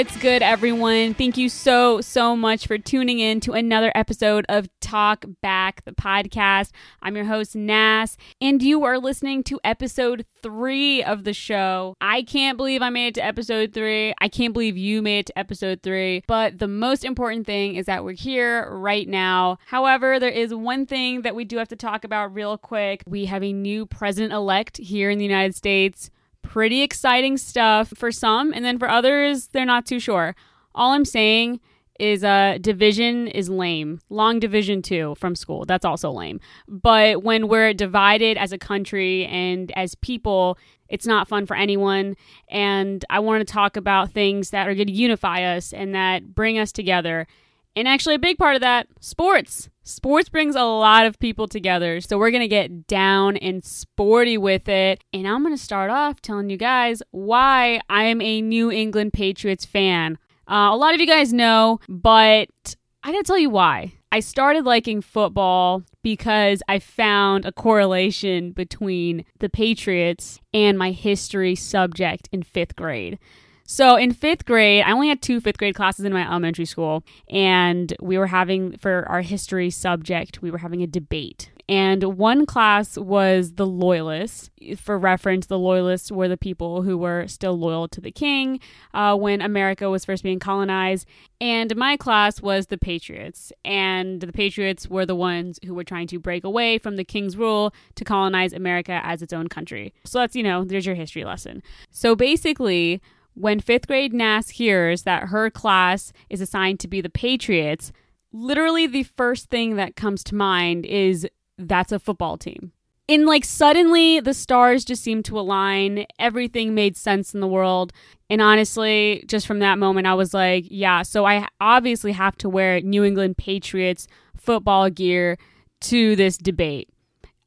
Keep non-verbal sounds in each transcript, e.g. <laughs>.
What's good, everyone? Thank you so, so much for tuning in to another episode of Talk Back, the podcast. I'm your host, Nas, and you are listening to episode three of the show. I can't believe I made it to episode three. I can't believe you made it to episode three. But the most important thing is that we're here right now. However, there is one thing that we do have to talk about real quick. We have a new president elect here in the United States pretty exciting stuff for some, and then for others, they're not too sure. All I'm saying is uh division is lame. Long division two from school. That's also lame. But when we're divided as a country and as people, it's not fun for anyone. And I want to talk about things that are going to unify us and that bring us together. And actually, a big part of that, sports. Sports brings a lot of people together. So we're going to get down and sporty with it. And I'm going to start off telling you guys why I'm a New England Patriots fan. Uh, a lot of you guys know, but I got to tell you why. I started liking football because I found a correlation between the Patriots and my history subject in fifth grade. So in fifth grade, I only had two fifth grade classes in my elementary school, and we were having, for our history subject, we were having a debate. And one class was the Loyalists. For reference, the Loyalists were the people who were still loyal to the king uh, when America was first being colonized. And my class was the Patriots. And the Patriots were the ones who were trying to break away from the king's rule to colonize America as its own country. So that's, you know, there's your history lesson. So basically, when fifth grade Nas hears that her class is assigned to be the Patriots, literally the first thing that comes to mind is that's a football team. And like suddenly the stars just seemed to align, everything made sense in the world. And honestly, just from that moment, I was like, yeah, so I obviously have to wear New England Patriots football gear to this debate.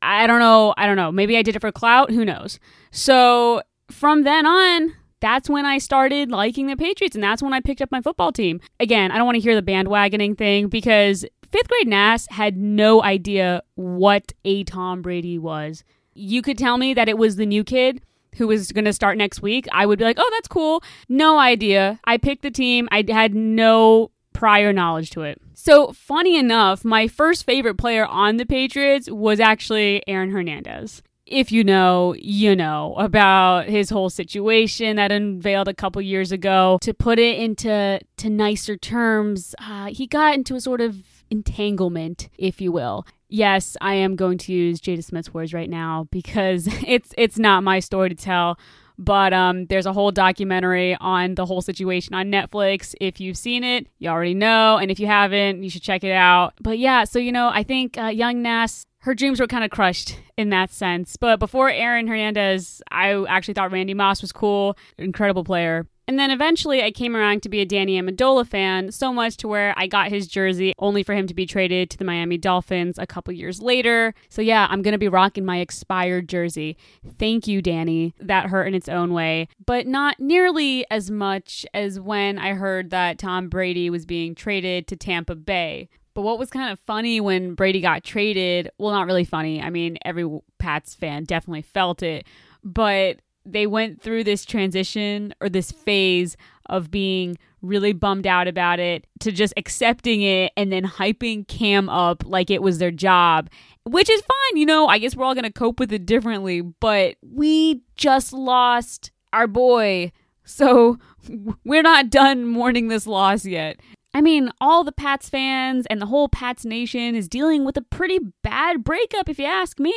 I don't know. I don't know. Maybe I did it for clout. Who knows? So from then on, that's when I started liking the Patriots and that's when I picked up my football team. Again, I don't want to hear the bandwagoning thing because fifth grade Nas had no idea what a Tom Brady was. You could tell me that it was the new kid who was going to start next week. I would be like, oh, that's cool. No idea. I picked the team. I had no prior knowledge to it. So, funny enough, my first favorite player on the Patriots was actually Aaron Hernandez if you know, you know about his whole situation that unveiled a couple years ago. To put it into to nicer terms, uh, he got into a sort of entanglement, if you will. Yes, I am going to use Jada Smith's words right now because <laughs> it's it's not my story to tell. But um, there's a whole documentary on the whole situation on Netflix. If you've seen it, you already know, and if you haven't, you should check it out. But yeah, so you know, I think uh, young Nas her dreams were kind of crushed in that sense. But before Aaron Hernandez, I actually thought Randy Moss was cool, incredible player. And then eventually I came around to be a Danny Amendola fan, so much to where I got his jersey only for him to be traded to the Miami Dolphins a couple years later. So yeah, I'm going to be rocking my expired jersey. Thank you, Danny. That hurt in its own way, but not nearly as much as when I heard that Tom Brady was being traded to Tampa Bay. But what was kind of funny when Brady got traded, well, not really funny. I mean, every Pats fan definitely felt it, but they went through this transition or this phase of being really bummed out about it to just accepting it and then hyping Cam up like it was their job, which is fine. You know, I guess we're all going to cope with it differently, but we just lost our boy. So <laughs> we're not done mourning this loss yet. I mean, all the Pats fans and the whole Pats nation is dealing with a pretty bad breakup, if you ask me.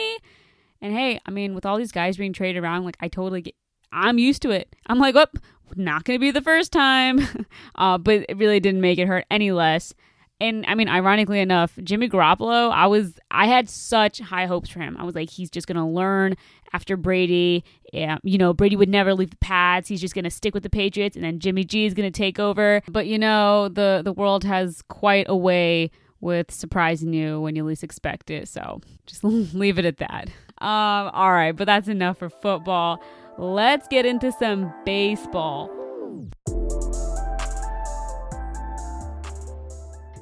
And hey, I mean, with all these guys being traded around, like, I totally get, I'm used to it. I'm like, oh, not going to be the first time. <laughs> uh, but it really didn't make it hurt any less. And I mean, ironically enough, Jimmy Garoppolo, I was, I had such high hopes for him. I was like, he's just going to learn after Brady. Yeah, you know, Brady would never leave the Pats. He's just going to stick with the Patriots, and then Jimmy G is going to take over. But you know, the the world has quite a way with surprising you when you least expect it. So just <laughs> leave it at that. Um, all right, but that's enough for football. Let's get into some baseball.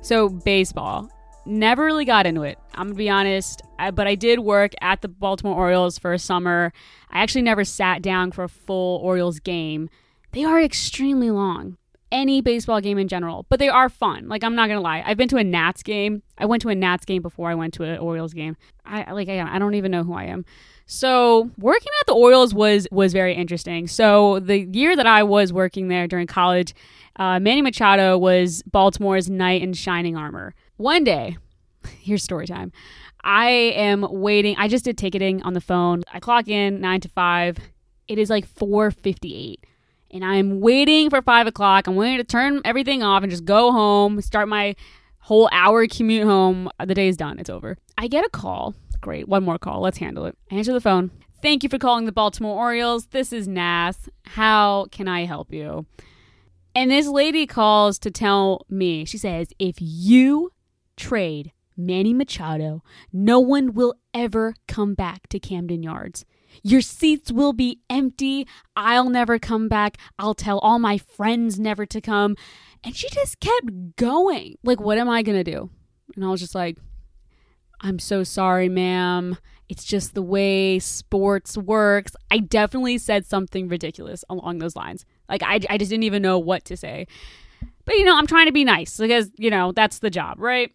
So, baseball. Never really got into it. I'm gonna be honest, I, but I did work at the Baltimore Orioles for a summer. I actually never sat down for a full Orioles game. They are extremely long. Any baseball game in general, but they are fun. Like I'm not gonna lie, I've been to a Nats game. I went to a Nats game before I went to an Orioles game. I like I, I don't even know who I am. So working at the Orioles was was very interesting. So the year that I was working there during college, uh, Manny Machado was Baltimore's knight in shining armor. One day, <laughs> here's story time. I am waiting. I just did ticketing on the phone. I clock in nine to five. It is like four fifty eight and I'm waiting for five o'clock. I'm waiting to turn everything off and just go home, start my whole hour commute home. The day is done. It's over. I get a call. Great. One more call. Let's handle it. I answer the phone. Thank you for calling the Baltimore Orioles. This is Nas. How can I help you? And this lady calls to tell me, she says, if you trade Manny Machado, no one will ever come back to Camden Yards. Your seats will be empty. I'll never come back. I'll tell all my friends never to come. And she just kept going. Like, what am I going to do? And I was just like, I'm so sorry, ma'am. It's just the way sports works. I definitely said something ridiculous along those lines. Like, I, I just didn't even know what to say. But, you know, I'm trying to be nice because, you know, that's the job, right?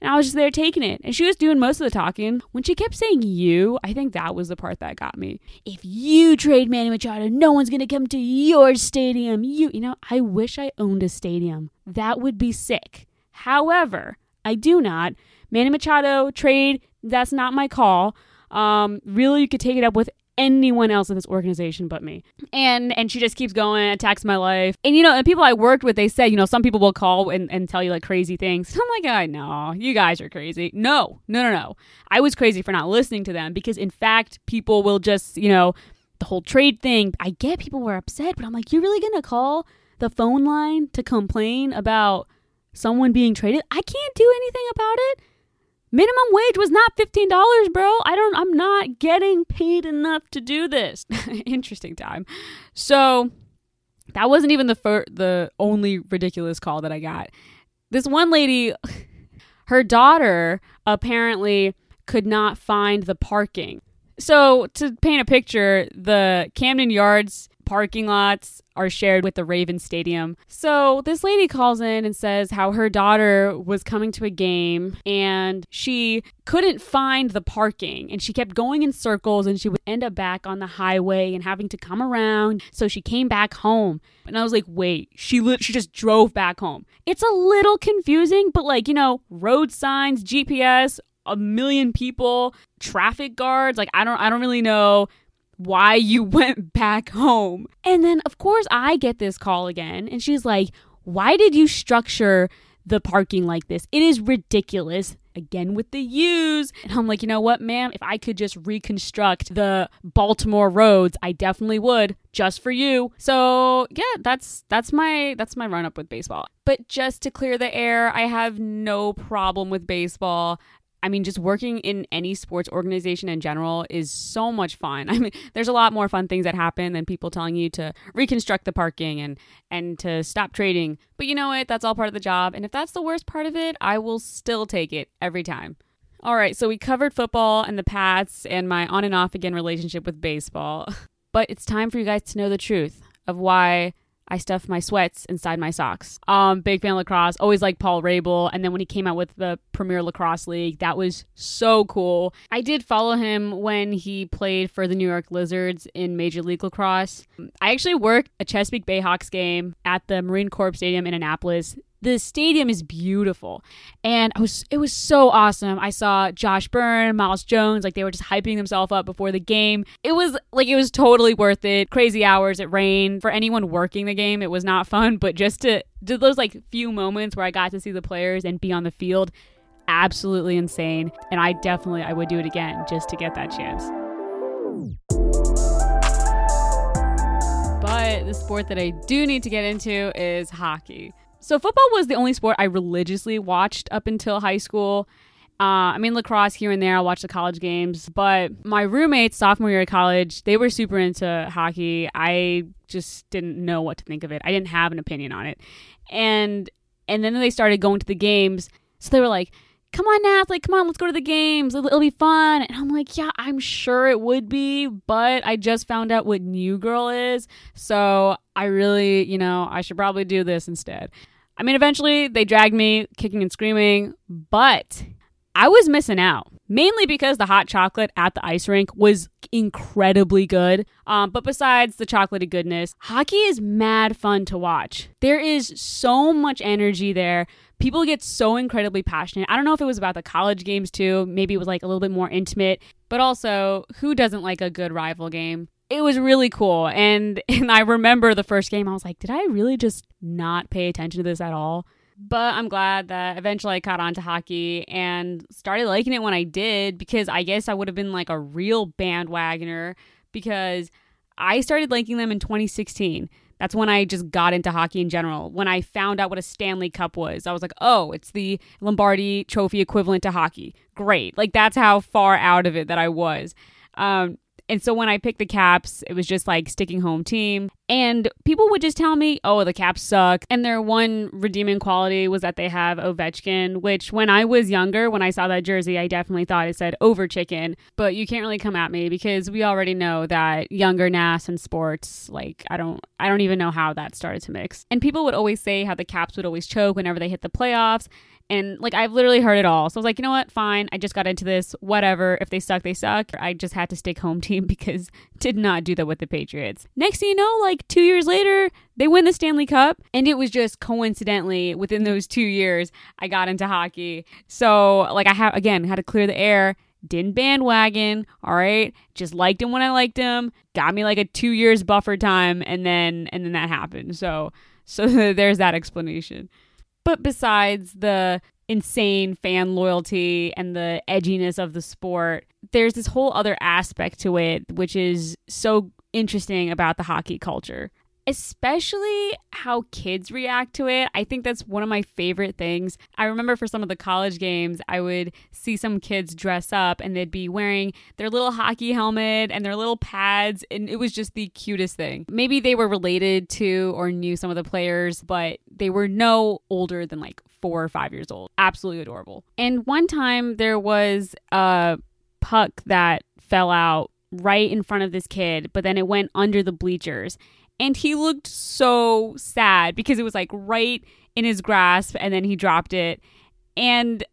And I was just there taking it. And she was doing most of the talking. When she kept saying you, I think that was the part that got me. If you trade Manny Machado, no one's going to come to your stadium. You, you know, I wish I owned a stadium. That would be sick. However, I do not. Manny Machado trade, that's not my call. Um, really, you could take it up with anyone else in this organization but me. And and she just keeps going, attacks my life. And you know, the people I worked with, they said, you know, some people will call and, and tell you like crazy things. <laughs> I'm like, I know, you guys are crazy. No, no, no, no. I was crazy for not listening to them because in fact, people will just, you know, the whole trade thing. I get people were upset, but I'm like, you're really gonna call the phone line to complain about someone being traded? I can't do anything about it. Minimum wage was not $15, bro. I don't I'm not getting paid enough to do this. <laughs> Interesting time. So that wasn't even the fir- the only ridiculous call that I got. This one lady <laughs> her daughter apparently could not find the parking. So, to paint a picture, the Camden Yards parking lots are shared with the Raven Stadium. So this lady calls in and says how her daughter was coming to a game and she couldn't find the parking and she kept going in circles and she would end up back on the highway and having to come around. So she came back home. And I was like, "Wait, she li- she just drove back home." It's a little confusing, but like, you know, road signs, GPS, a million people, traffic guards, like I don't I don't really know why you <laughs> went back home. And then, of course, I get this call again, and she's like, Why did you structure the parking like this? It is ridiculous. Again with the U's. And I'm like, you know what, ma'am? If I could just reconstruct the Baltimore roads, I definitely would, just for you. So yeah, that's that's my that's my run up with baseball. But just to clear the air, I have no problem with baseball. I mean, just working in any sports organization in general is so much fun. <laughs> I mean, there's a lot more fun things that happen than people telling you to reconstruct the parking and and to stop trading. But you know what? That's all part of the job. And if that's the worst part of it, I will still take it every time. All right, so we covered football and the Pats and my on and off again relationship with baseball. <laughs> But it's time for you guys to know the truth of why I stuffed my sweats inside my socks. Um, big fan of lacrosse. Always like Paul Rabil. And then when he came out with the Premier Lacrosse League, that was so cool. I did follow him when he played for the New York Lizards in Major League Lacrosse. I actually worked a Chesapeake Bayhawks game at the Marine Corps Stadium in Annapolis the stadium is beautiful and I was it was so awesome. I saw Josh Byrne, Myles Jones, like they were just hyping themselves up before the game. It was like it was totally worth it. Crazy hours, it rained. For anyone working the game, it was not fun, but just to do those like few moments where I got to see the players and be on the field, absolutely insane. And I definitely I would do it again just to get that chance. But the sport that I do need to get into is hockey. So football was the only sport I religiously watched up until high school. Uh, I mean, lacrosse here and there. I watched the college games, but my roommates sophomore year of college, they were super into hockey. I just didn't know what to think of it. I didn't have an opinion on it, and and then they started going to the games. So they were like, come on, Nath, like, come on, let's go to the games. It'll, it'll, be fun. And I'm like, yeah, I'm sure it would be, but I just found out what New Girl is. So I really, you know, I should probably do this instead. I mean, eventually they dragged me kicking and screaming, but I was missing out. Mainly because the hot chocolate at the ice rink was incredibly good. Um, but besides the chocolatey goodness, hockey is mad fun to watch. There is so much energy there people get so incredibly passionate. I don't know if it was about the college games too. Maybe it was like a little bit more intimate, but also who doesn't like a good rival game? It was really cool. And <laughs> and I remember the first game I was like, did I really just not pay attention to this at all? But I'm glad that eventually I caught on to hockey and started liking it when I did because I guess I would have been like a real bandwagoner because I started liking them in 2016. That's when I just got into hockey in general. When I found out what a Stanley Cup was, I was like, oh, it's the Lombardi trophy equivalent to hockey. Great. Like, that's how far out of it that I was. Um, and so when I picked the Caps, it was just like sticking home team. And people would just tell me, oh, the Caps suck. And their one redeeming quality was that they have Ovechkin, which when I was younger, when I saw that jersey, I definitely thought it said over chicken. But you can't really come at me because we already know that younger Nas and sports, like I don't I don't even know how that started to mix. And people would always say how the Caps would always choke whenever they hit the playoffs. And like I've literally heard it all. So I was like, you know what? Fine. I just got into this. Whatever. If they suck, they suck. I just had to stick home <laughs> team because did not do that with the Patriots. Next thing you know, like two years later, they win the Stanley Cup. And it was just coincidentally within those two years, I got into hockey. So like I have again had to clear the air. Didn't bandwagon, all right. Just liked him when I liked him. Got me like a two years buffer time, and then and then that happened. So <laughs> so there's that explanation. But besides the insane fan loyalty and the edginess of the sport, there's this whole other aspect to it, which is so interesting about the hockey culture especially how kids react to it. I think that's one of my favorite things. I remember for some of the college games, I would see some kids dress up and they'd be wearing their little hockey helmet and their little pads, and it was just the cutest thing. Maybe they were related to or knew some of the players, but they were no older than like four or five years old. Absolutely adorable. And one time there was a puck that fell out right in front of this kid, but then it went under the bleachers and he looked so sad because it was like right in his grasp and then he dropped it and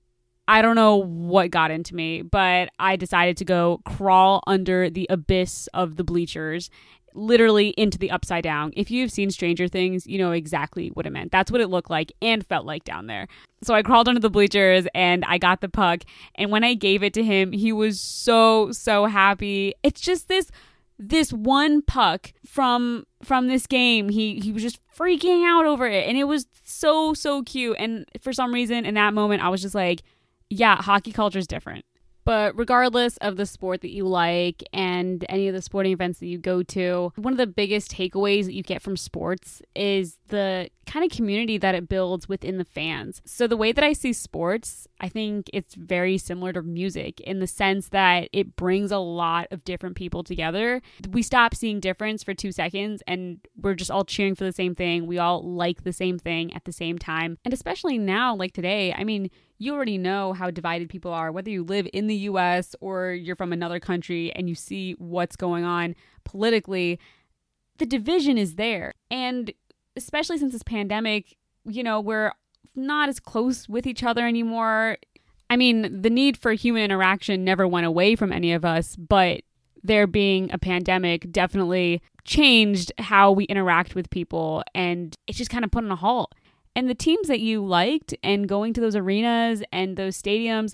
I don't know what got into me, but I decided to go crawl under the abyss of the bleachers, literally into the upside down. If you've seen Stranger Things, you know exactly what it meant. That's what it looked like and felt like down there. So I crawled under the bleachers and I got the puck. And when I gave it to him, he was so, so happy. It's just this this one puck from from this game. He he was just freaking out over it. And it was so so cute. And for some reason in that moment i was just like yeah hockey culture is different but regardless of the sport that you like and any of the sporting events that you go to, one of the biggest takeaways that you get from sports is the kind of community that it builds within the fans. So, the way that I see sports, I think it's very similar to music in the sense that it brings a lot of different people together. We stop seeing difference for two seconds and we're just all cheering for the same thing. We all like the same thing at the same time. And especially now, like today, I mean, you already know how divided people are, whether you live in the US or you're from another country and you see what's going on politically, the division is there. And especially since this pandemic, you know, we're not as close with each other anymore. I mean, the need for human interaction never went away from any of us, but there being a pandemic definitely changed how we interact with people and it's just kind of put on a halt. And the teams that you liked and going to those arenas and those stadiums,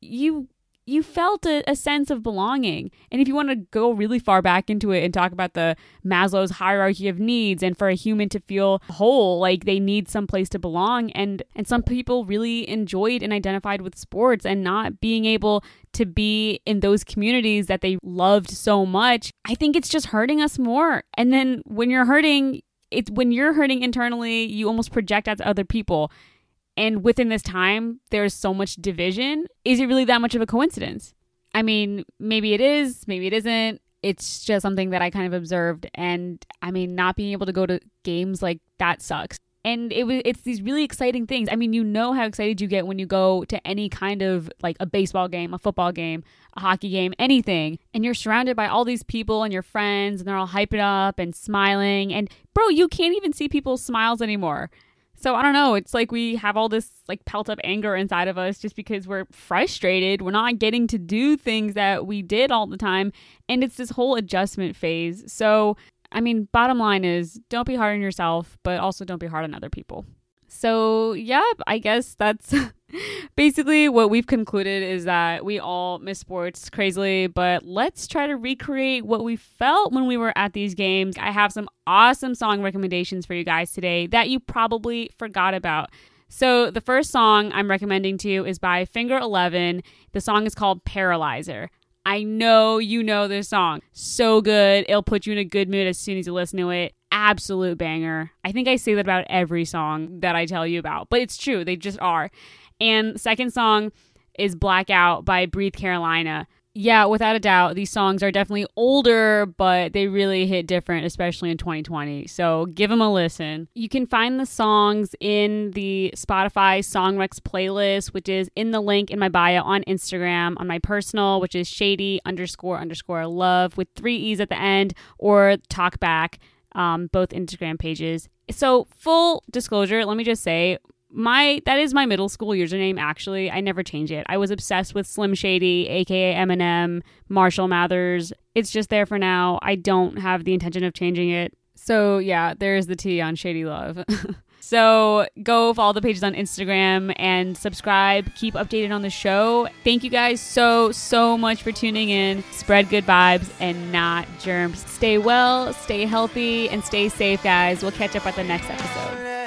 you you felt a, a, sense of belonging. And if you want to go really far back into it and talk about the Maslow's hierarchy of needs and for a human to feel whole, like they need some place to belong and and some people really enjoyed and identified with sports and not being able to be in those communities that they loved so much. I think it's just hurting us more. And then when you're hurting, it's when you're hurting internally, you almost project out to other people. And within this time, there's so much division. Is it really that much of a coincidence? I mean, maybe it is, maybe it isn't. It's just something that I kind of observed. And I mean, not being able to go to games like that sucks. And it was it's these really exciting things. I mean, you know how excited you get when you go to any kind of like a baseball game, a football game, a hockey game, anything, and you're surrounded by all these people and your friends and they're all hyping up and smiling and bro, you can't even see people's smiles anymore. So I don't know, it's like we have all this like pelt up anger inside of us just because we're frustrated. We're not getting to do things that we did all the time and it's this whole adjustment phase. So I mean, bottom line is don't be hard on yourself, but also don't be hard on other people. So, yeah, I guess that's <laughs> basically what we've concluded is that we all miss sports crazily, but let's try to recreate what we felt when we were at these games. I have some awesome song recommendations for you guys today that you probably forgot about. So, the first song I'm recommending to you is by Finger 11. The song is called Paralyzer. I know you know this song. So good. It'll put you in a good mood as soon as you listen to it. Absolute banger. I think I say that about every song that I tell you about, but it's true. They just are. And second song is Blackout by Breathe Carolina yeah, without a doubt, these songs are definitely older, but they really hit different, especially in 2020. So give them a listen. You can find the songs in the Spotify Songrex playlist, which is in the link in my bio on Instagram, on my personal, which is shady underscore underscore love with three E's at the end, or talkback, um, both Instagram pages. So, full disclosure, let me just say, my that is my middle school username actually. I never change it. I was obsessed with slim shady aka eminem marshall mathers. It's just there for now. I don't have the intention of changing it. So yeah there's the t on shady love. <laughs> So go follow the pages on instagram and subscribe. Keep updated on the show. Thank you guys so so much for tuning in. Spread good vibes and not germs. Stay well stay healthy and stay safe guys. We'll catch up at the next episode